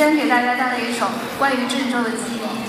先给大家带来一首关于郑州的记忆。